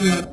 Yeah.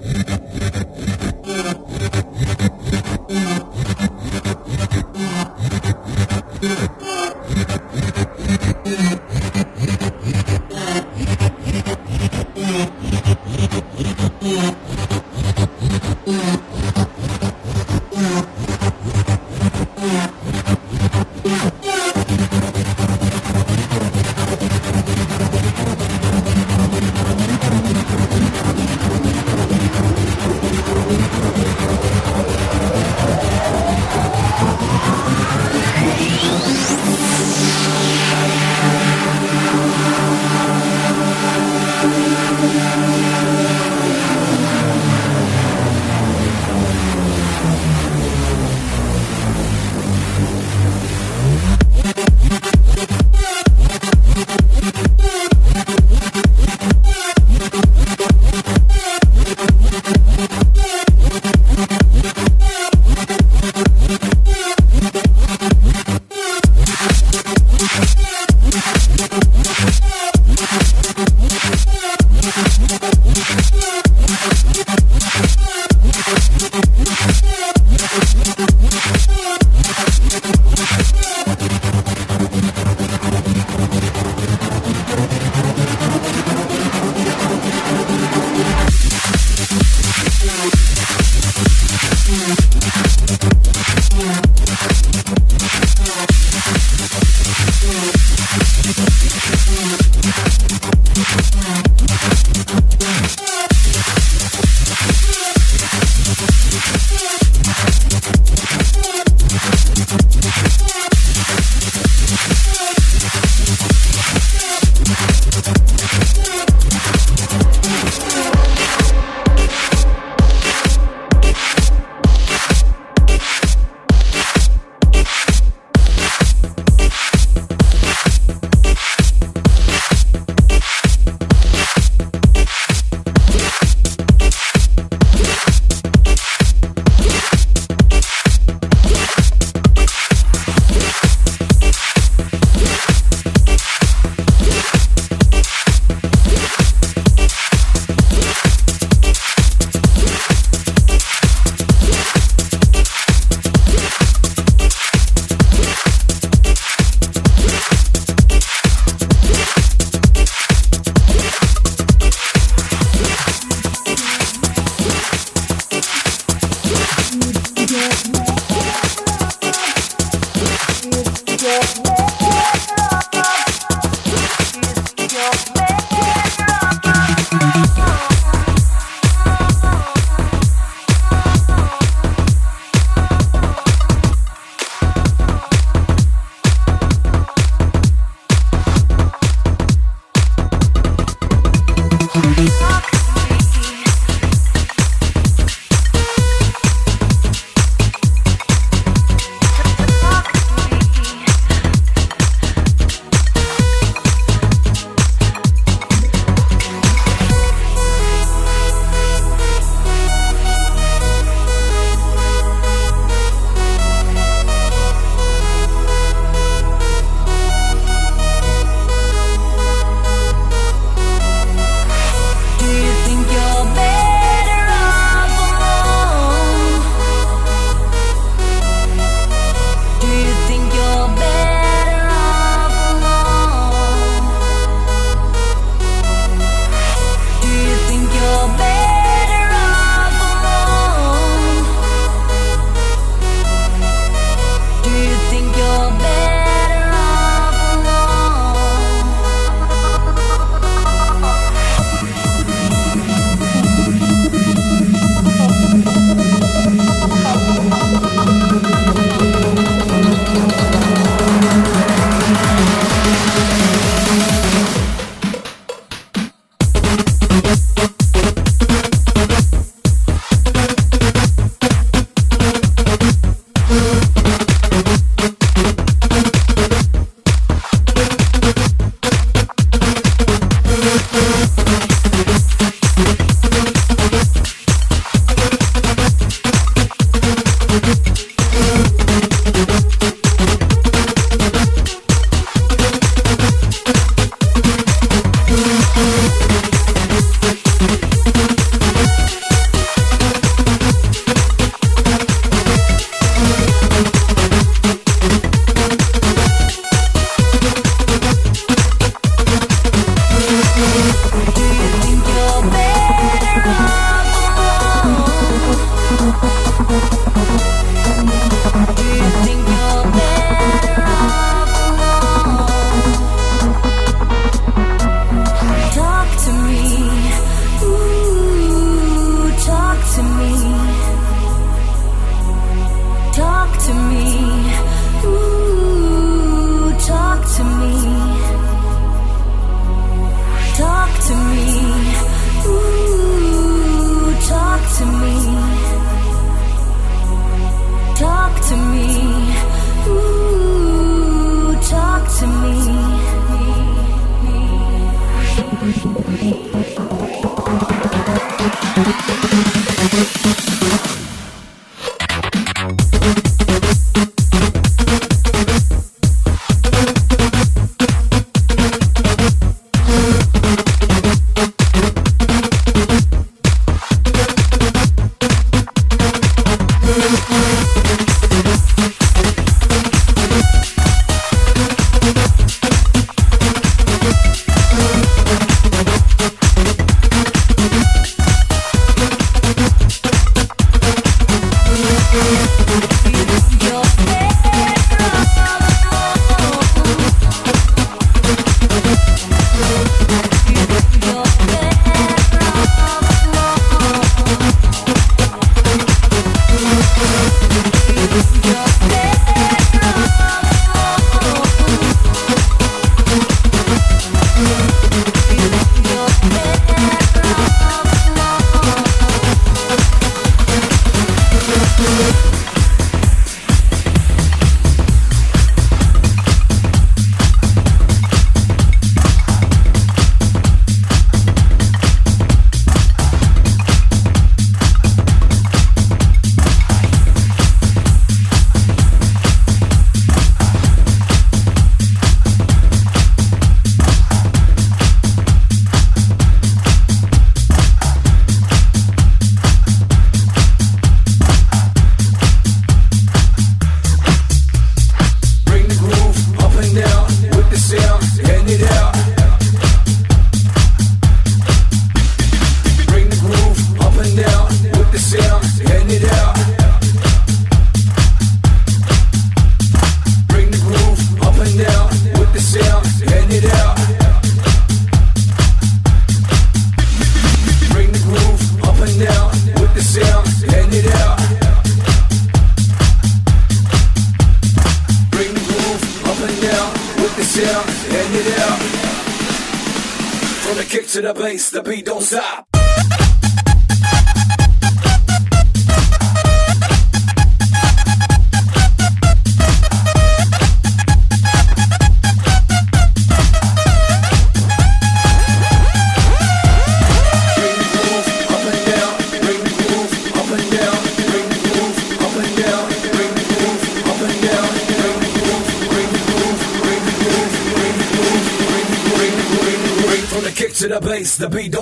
The beat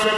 Thank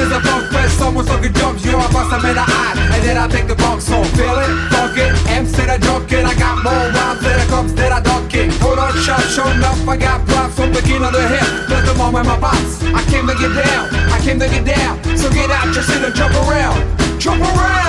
is a funk fest. Someone's looking jumps. You, I bust them in the eye. And then I take the bunks home. Feel it? Funk it. M said I drunk it. I got more rhymes than it comes that I dunk it. Hold on, shot, show enough. I got props from the beginning of the hip. Let them on with my pops. I came to get down. I came to get down. So get out just seat and jump around. Jump around.